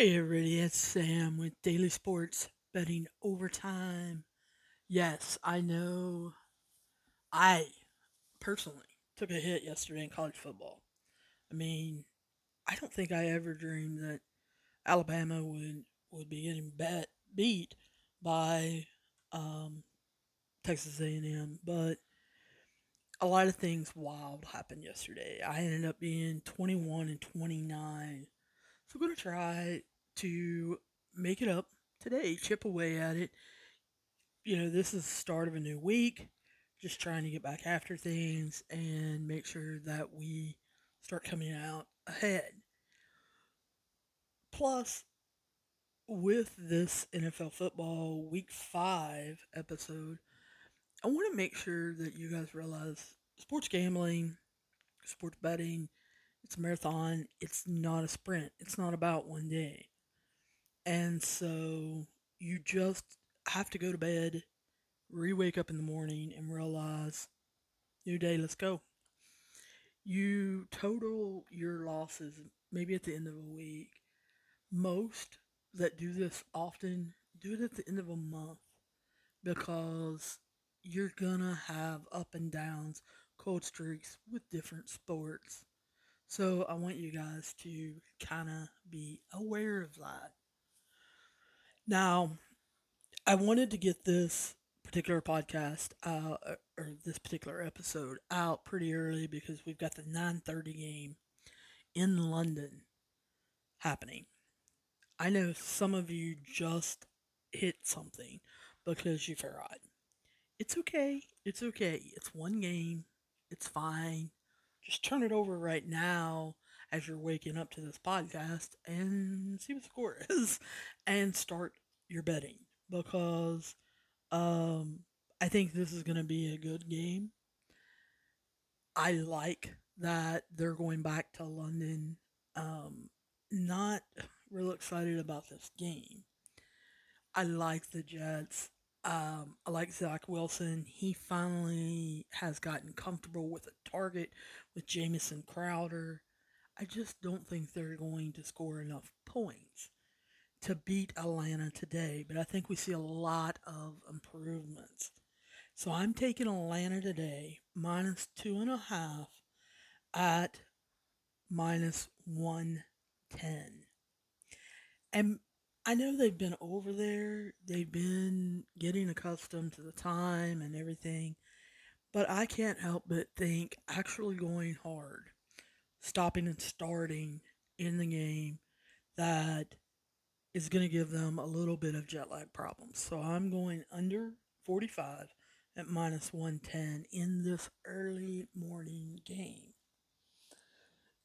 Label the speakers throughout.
Speaker 1: Hey everybody, it's Sam with Daily Sports Betting Overtime. Yes, I know I personally took a hit yesterday in college football. I mean, I don't think I ever dreamed that Alabama would would be getting bet, beat by um, Texas A&M, but a lot of things wild happened yesterday. I ended up being 21 and 29 so I'm going to try to make it up today, chip away at it. You know, this is the start of a new week, just trying to get back after things and make sure that we start coming out ahead. Plus, with this NFL football week five episode, I want to make sure that you guys realize sports gambling, sports betting, it's a marathon. It's not a sprint. It's not about one day. And so you just have to go to bed, re wake up in the morning, and realize new day, let's go. You total your losses maybe at the end of a week. Most that do this often do it at the end of a month because you're gonna have up and downs, cold streaks with different sports. So I want you guys to kind of be aware of that. Now, I wanted to get this particular podcast uh, or this particular episode out pretty early because we've got the 9:30 game in London happening. I know some of you just hit something because you forgot. It's okay. It's okay. It's one game. It's fine just turn it over right now as you're waking up to this podcast and see what the score is and start your betting because um, I think this is going to be a good game. I like that they're going back to London. Um, not real excited about this game. I like the Jets. Um, I like Zach Wilson. He finally has gotten comfortable with a target with Jamison Crowder. I just don't think they're going to score enough points to beat Atlanta today, but I think we see a lot of improvements. So I'm taking Atlanta today minus two and a half at minus 110. And I know they've been over there, they've been getting accustomed to the time and everything, but I can't help but think actually going hard, stopping and starting in the game, that is going to give them a little bit of jet lag problems. So I'm going under 45 at minus 110 in this early morning game.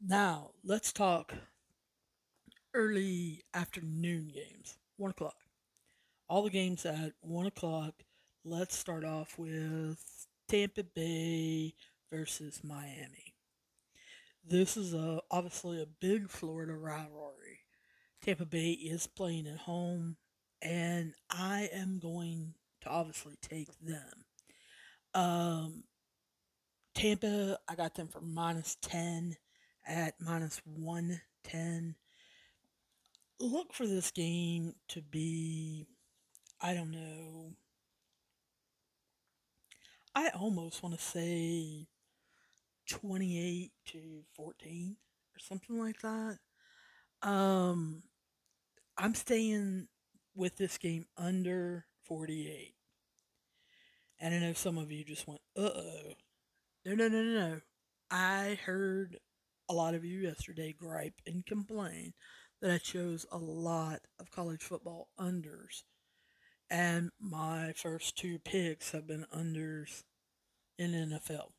Speaker 1: Now, let's talk early afternoon games, 1 o'clock. All the games at 1 o'clock. Let's start off with Tampa Bay versus Miami. This is a, obviously a big Florida rivalry. Tampa Bay is playing at home, and I am going to obviously take them. Um, Tampa, I got them for minus 10 at minus 110 look for this game to be, I don't know, I almost want to say 28 to 14 or something like that. Um, I'm staying with this game under 48. And I know some of you just went, uh oh. No, no, no, no, no. I heard a lot of you yesterday gripe and complain that I chose a lot of college football unders. And my first two picks have been unders in NFL.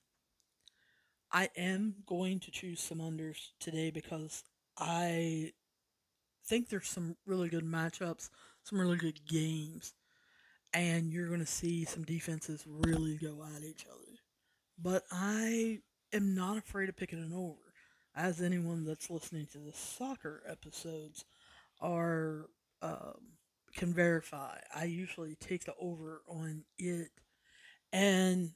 Speaker 1: I am going to choose some unders today because I think there's some really good matchups, some really good games, and you're going to see some defenses really go at each other. But I am not afraid of picking an over as anyone that's listening to the soccer episodes are um, can verify. I usually take the over on it and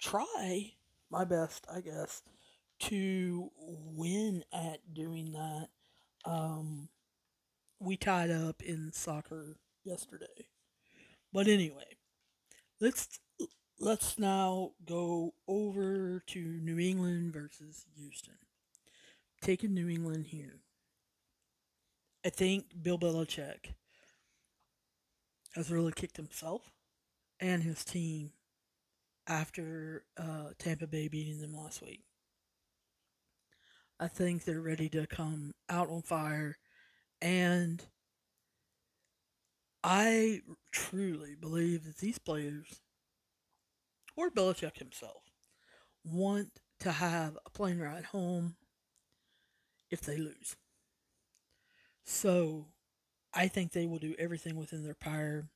Speaker 1: try my best, I guess, to win at doing that. Um, we tied up in soccer yesterday. But anyway, let's let's now go over to New England versus Houston. Taking New England here. I think Bill Belichick has really kicked himself and his team after uh, Tampa Bay beating them last week. I think they're ready to come out on fire. And I truly believe that these players, or Belichick himself, want to have a plane ride home if they lose. So I think they will do everything within their power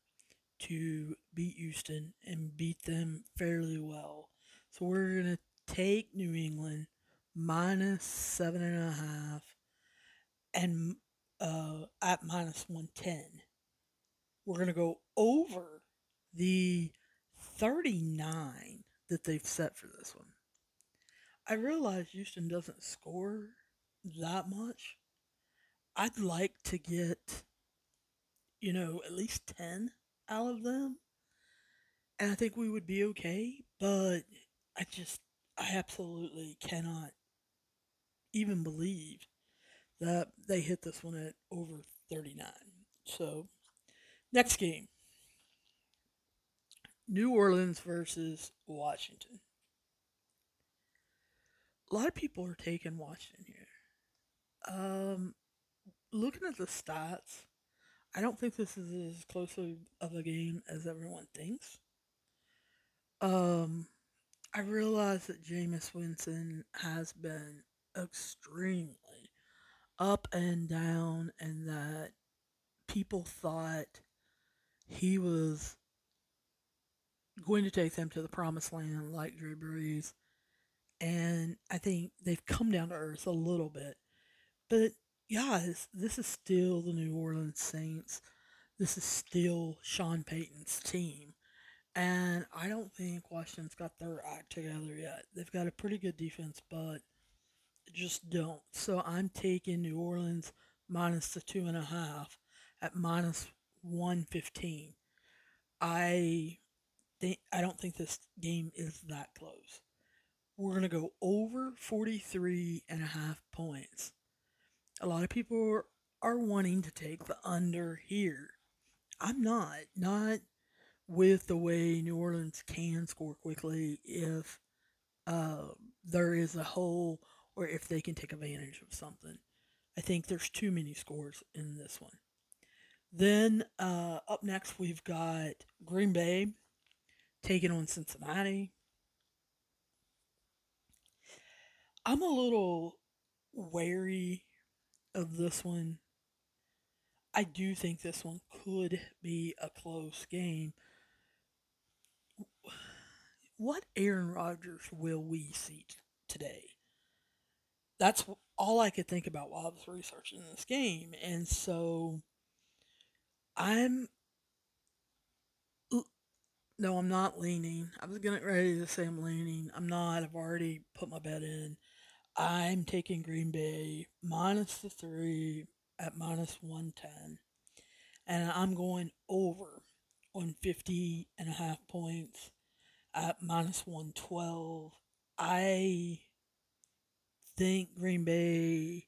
Speaker 1: to beat Houston and beat them fairly well. So we're going to take New England minus seven and a half and uh, at minus 110. We're going to go over the 39 that they've set for this one. I realize Houston doesn't score that much. I'd like to get, you know, at least 10 out of them. And I think we would be okay, but I just, I absolutely cannot even believe that they hit this one at over 39. So, next game New Orleans versus Washington. A lot of people are taking Washington here. Um, looking at the stats, I don't think this is as close of a game as everyone thinks. Um, I realize that Jameis Winston has been extremely up and down, and that people thought he was going to take them to the promised land like Drew Brees. And I think they've come down to earth a little bit. But yeah, this, this is still the New Orleans Saints. This is still Sean Payton's team. And I don't think Washington's got their act together yet. They've got a pretty good defense, but just don't. So I'm taking New Orleans minus the two and a half at minus 115. I think I don't think this game is that close. We're going to go over 43 and a half points. A lot of people are, are wanting to take the under here. I'm not. Not with the way New Orleans can score quickly if uh, there is a hole or if they can take advantage of something. I think there's too many scores in this one. Then uh, up next, we've got Green Bay taking on Cincinnati. I'm a little wary of this one. I do think this one could be a close game. What Aaron Rodgers will we see today? That's all I could think about while I was researching this game. And so I'm no, I'm not leaning. I was getting ready to say I'm leaning. I'm not. I've already put my bet in. I'm taking Green Bay minus the three at minus 110. And I'm going over on 50 and a half points at minus 112. I think Green Bay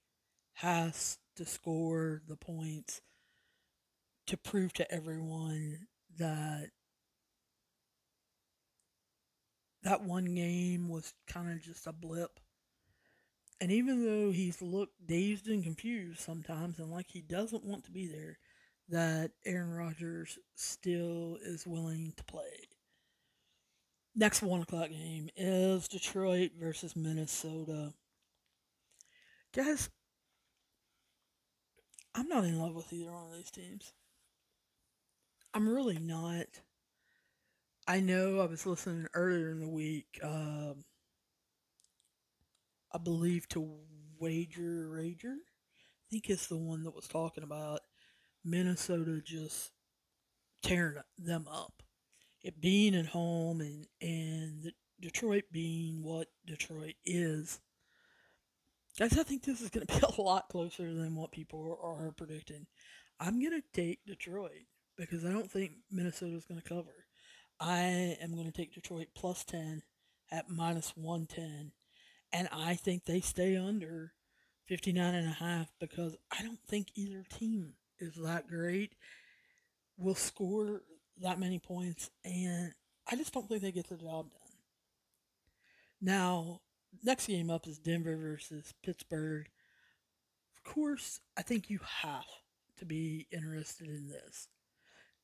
Speaker 1: has to score the points to prove to everyone that that one game was kind of just a blip. And even though he's looked dazed and confused sometimes and like he doesn't want to be there, that Aaron Rodgers still is willing to play. Next one o'clock game is Detroit versus Minnesota. Guys, I'm not in love with either one of these teams. I'm really not. I know I was listening earlier in the week, um, I believe to Wager Rager. I think it's the one that was talking about Minnesota just tearing them up. It being at home and, and Detroit being what Detroit is Guys, I think this is going to be a lot closer than what people are predicting. I'm going to take Detroit because I don't think Minnesota is going to cover. I am going to take Detroit plus 10 at minus 110. And I think they stay under 59 and a half because I don't think either team is that great, will score that many points, and I just don't think they get the job done. Now, next game up is Denver versus Pittsburgh. Of course, I think you have to be interested in this.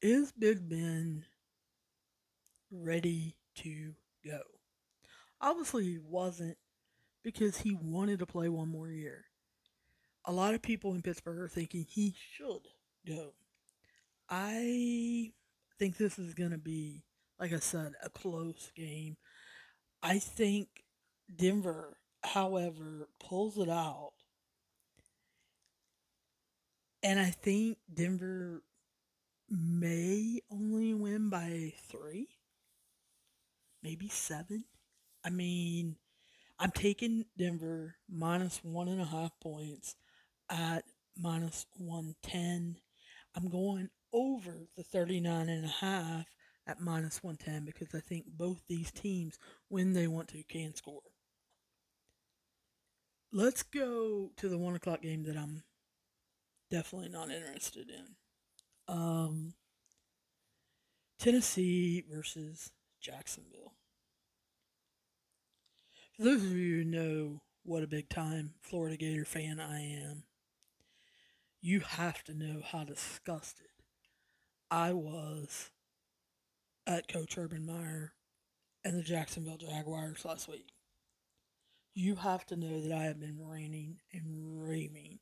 Speaker 1: Is Big Ben ready to go? Obviously, he wasn't because he wanted to play one more year. A lot of people in Pittsburgh are thinking he should go. I think this is going to be, like I said, a close game. I think Denver, however, pulls it out. And I think Denver may only win by three, maybe seven. I mean, I'm taking Denver minus one and a half points at minus 110. I'm going over the 39 and a half at minus 110 because I think both these teams, when they want to, can score. Let's go to the one o'clock game that I'm definitely not interested in. Um, Tennessee versus Jacksonville. For those of you who know what a big time Florida Gator fan I am, you have to know how disgusted I was at Coach Urban Meyer and the Jacksonville Jaguars last week. You have to know that I have been ranting and raving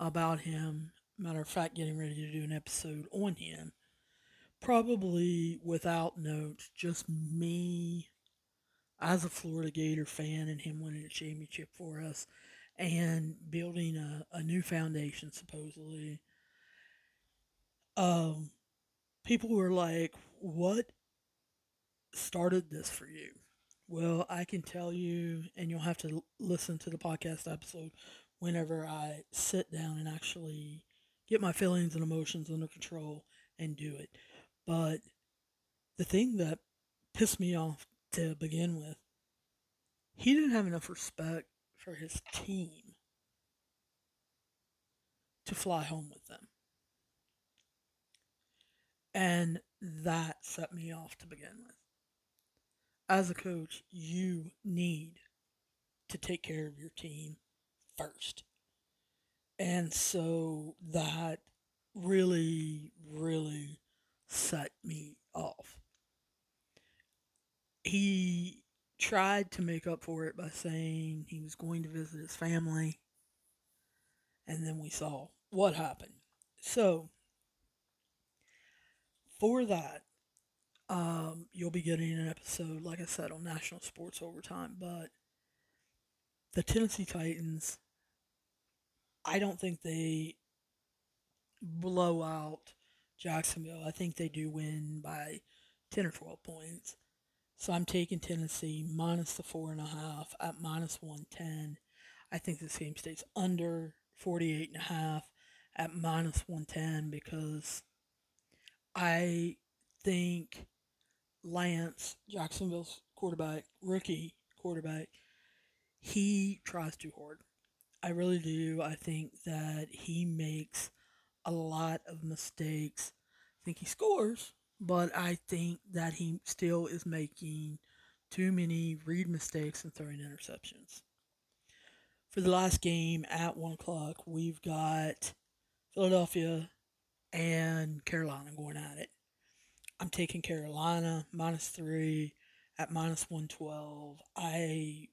Speaker 1: about him. Matter of fact, getting ready to do an episode on him. Probably without notes, just me as a Florida Gator fan and him winning a championship for us and building a, a new foundation, supposedly. Um, people were like, What started this for you? Well, I can tell you, and you'll have to listen to the podcast episode whenever I sit down and actually get my feelings and emotions under control and do it. But the thing that pissed me off to begin with, he didn't have enough respect for his team to fly home with them. And that set me off to begin with. As a coach, you need to take care of your team first. And so that really, really set me off. He tried to make up for it by saying he was going to visit his family. And then we saw what happened. So, for that, um, you'll be getting an episode, like I said, on National Sports Overtime. But the Tennessee Titans, I don't think they blow out Jacksonville. I think they do win by 10 or 12 points. So I'm taking Tennessee minus the four and a half at minus 110. I think this game stays under 48 and a half at minus 110 because I think Lance, Jacksonville's quarterback, rookie quarterback, he tries too hard. I really do. I think that he makes a lot of mistakes. I think he scores, but I think that he still is making too many read mistakes and throwing interceptions. For the last game at 1 o'clock, we've got Philadelphia and Carolina going at it. I'm taking Carolina minus three at minus 112. I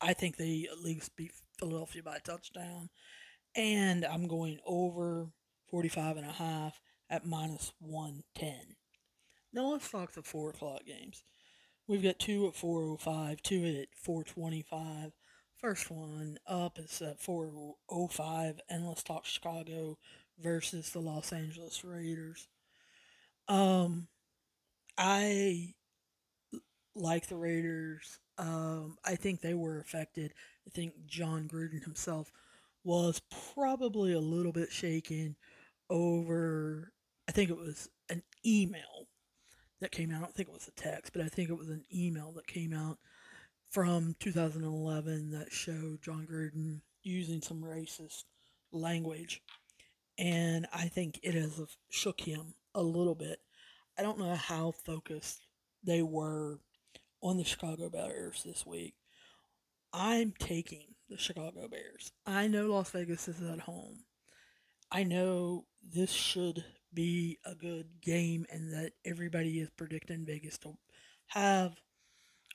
Speaker 1: I think they at least beat Philadelphia by a touchdown. And I'm going over 45 and a half at minus 110. Now let's talk the 4 o'clock games. We've got two at 405, two at 425. First one up is at 405, and let's talk Chicago versus the Los Angeles Raiders. Um, I like the Raiders. Um, I think they were affected I think Jon Gruden himself was probably a little bit shaken over, I think it was an email that came out. I don't think it was a text, but I think it was an email that came out from 2011 that showed Jon Gruden using some racist language. And I think it has shook him a little bit. I don't know how focused they were on the Chicago Bears this week. I'm taking the Chicago Bears. I know Las Vegas is at home. I know this should be a good game and that everybody is predicting Vegas to have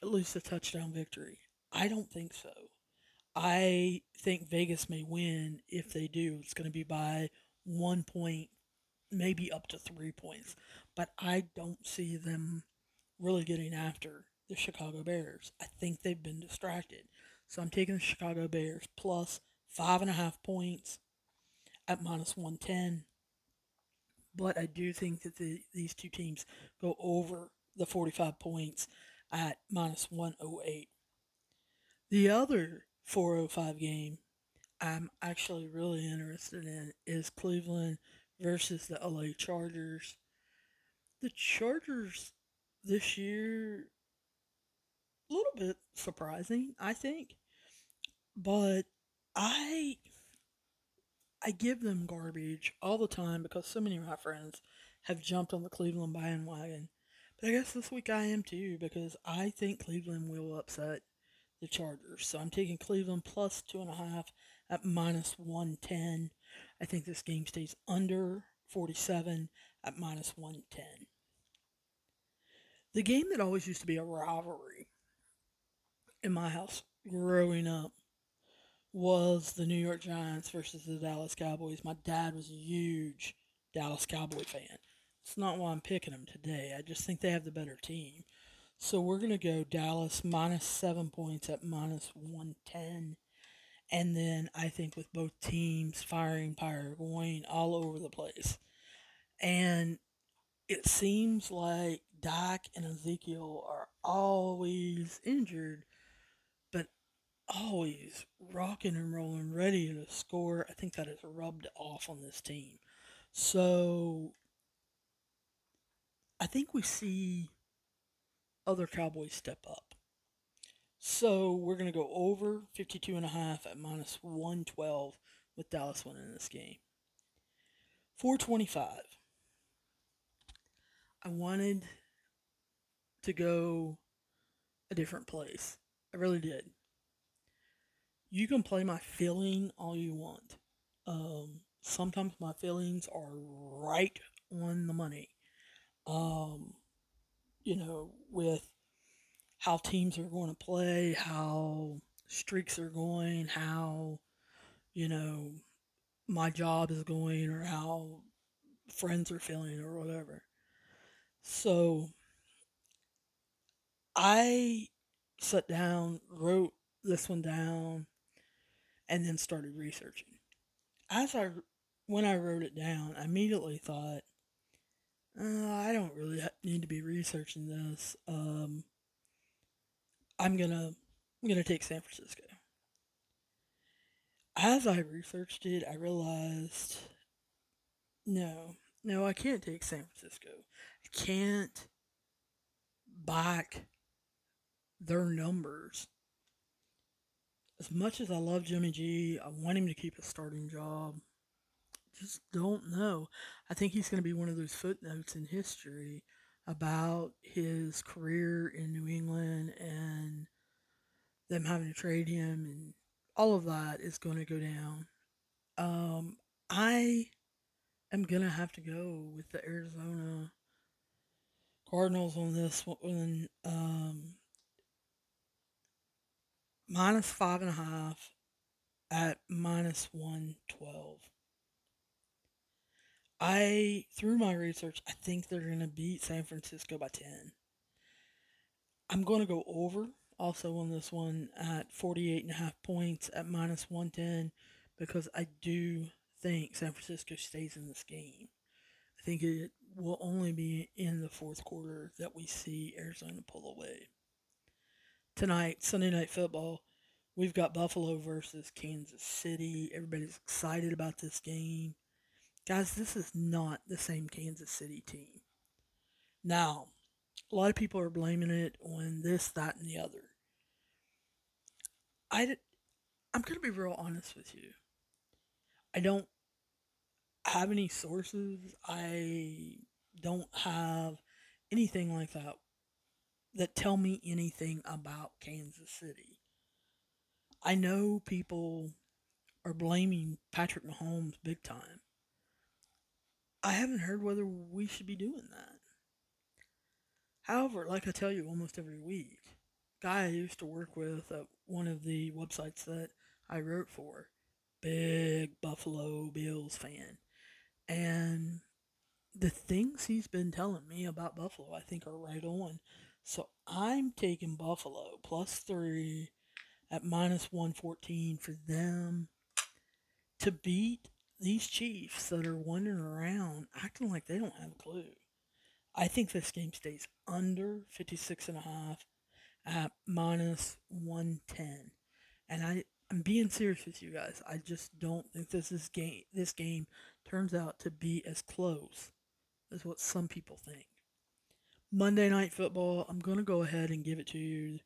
Speaker 1: at least a touchdown victory. I don't think so. I think Vegas may win. If they do, it's going to be by one point, maybe up to three points. But I don't see them really getting after the Chicago Bears. I think they've been distracted. So I'm taking the Chicago Bears plus five and a half points at minus 110. But I do think that the, these two teams go over the 45 points at minus 108. The other 405 game I'm actually really interested in is Cleveland versus the LA Chargers. The Chargers this year, a little bit surprising, I think. But I I give them garbage all the time because so many of my friends have jumped on the Cleveland bandwagon. But I guess this week I am too because I think Cleveland will upset the Chargers. So I'm taking Cleveland plus two and a half at minus 110. I think this game stays under 47 at minus 110. The game that always used to be a rivalry in my house growing up was the New York Giants versus the Dallas Cowboys. My dad was a huge Dallas Cowboy fan. It's not why I'm picking them today. I just think they have the better team. So we're going to go Dallas minus seven points at minus 110. And then I think with both teams firing fire going all over the place. And it seems like Dak and Ezekiel are always injured, but always rocking and rolling, ready to score. I think that has rubbed off on this team. So I think we see other Cowboys step up. So we're going to go over 52 and a half at minus 112 with Dallas winning this game. 425. I wanted to go a different place. I really did. You can play my feeling all you want. Um, sometimes my feelings are right on the money. Um, you know, with how teams are going to play, how streaks are going, how, you know, my job is going, or how friends are feeling, or whatever. So I sat down, wrote this one down, and then started researching. As I, when I wrote it down, I immediately thought, uh, I don't really need to be researching this. Um, I'm gonna I'm gonna take San Francisco. As I researched it, I realized no, no, I can't take San Francisco. I can't back their numbers. As much as I love Jimmy G, I want him to keep a starting job. Just don't know. I think he's going to be one of those footnotes in history about his career in New England and them having to trade him and all of that is going to go down. Um, I am going to have to go with the Arizona Cardinals on this one. Um, minus five and a half at minus 112. I through my research, I think they're going to beat San Francisco by 10. I'm going to go over also on this one at 48 and a half points at minus 110 because I do think San Francisco stays in this game. I think it will only be in the fourth quarter that we see Arizona pull away. Tonight, Sunday Night Football, We've got Buffalo versus Kansas City. Everybody's excited about this game. Guys, this is not the same Kansas City team. Now, a lot of people are blaming it on this, that, and the other. I, I'm going to be real honest with you. I don't have any sources. I don't have anything like that that tell me anything about Kansas City. I know people are blaming Patrick Mahomes big time. I haven't heard whether we should be doing that. However, like I tell you almost every week, guy I used to work with at one of the websites that I wrote for, big Buffalo Bills fan. And the things he's been telling me about Buffalo, I think, are right on. So I'm taking Buffalo plus three at minus 114 for them to beat these Chiefs that are wandering around acting like they don't have a clue. I think this game stays under 56 and a half at minus 110. And I, I'm being serious with you guys. I just don't think this is game this game turns out to be as close as what some people think. Monday night football, I'm to go ahead and give it to you.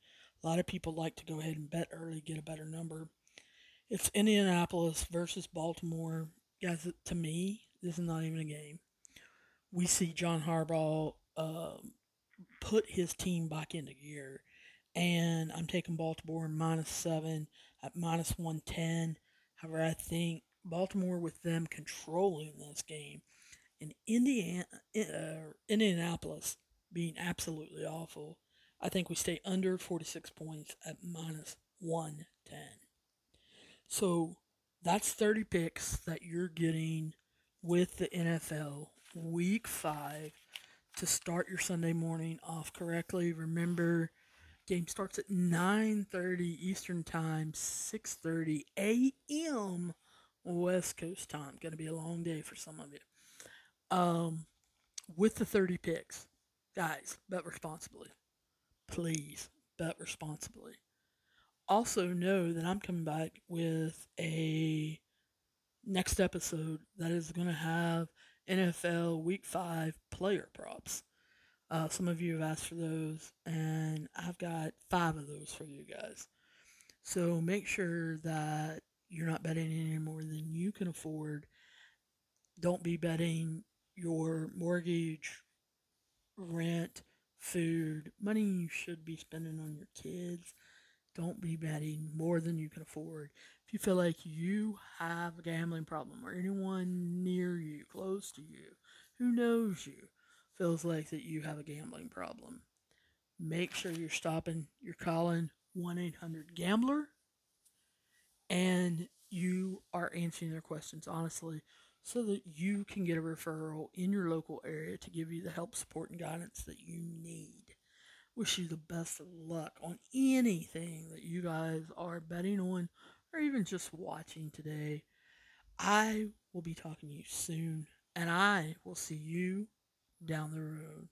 Speaker 1: A lot of people like to go ahead and bet early, get a better number. It's Indianapolis versus Baltimore. Guys, to me, this is not even a game. We see John Harbaugh uh, put his team back into gear, and I'm taking Baltimore minus seven at minus 110. However, I think Baltimore, with them controlling this game, and Indiana, uh, Indianapolis being absolutely awful, I think we stay under 46 points at minus 110. So that's 30 picks that you're getting with the NFL week five to start your Sunday morning off correctly. Remember, game starts at 9.30 Eastern Time, 6.30 a.m. West Coast time. Going to be a long day for some of you. Um, with the 30 picks, guys, bet responsibly. Please bet responsibly. Also, know that I'm coming back with a next episode that is going to have NFL Week 5 player props. Uh, some of you have asked for those, and I've got five of those for you guys. So make sure that you're not betting any more than you can afford. Don't be betting your mortgage, rent, food, money you should be spending on your kids. Don't be betting more than you can afford. If you feel like you have a gambling problem or anyone near you, close to you, who knows you, feels like that you have a gambling problem, make sure you're stopping, you're calling 1 800 Gambler and you are answering their questions honestly so that you can get a referral in your local area to give you the help, support, and guidance that you need. Wish you the best of luck on anything that you guys are betting on or even just watching today. I will be talking to you soon, and I will see you down the road.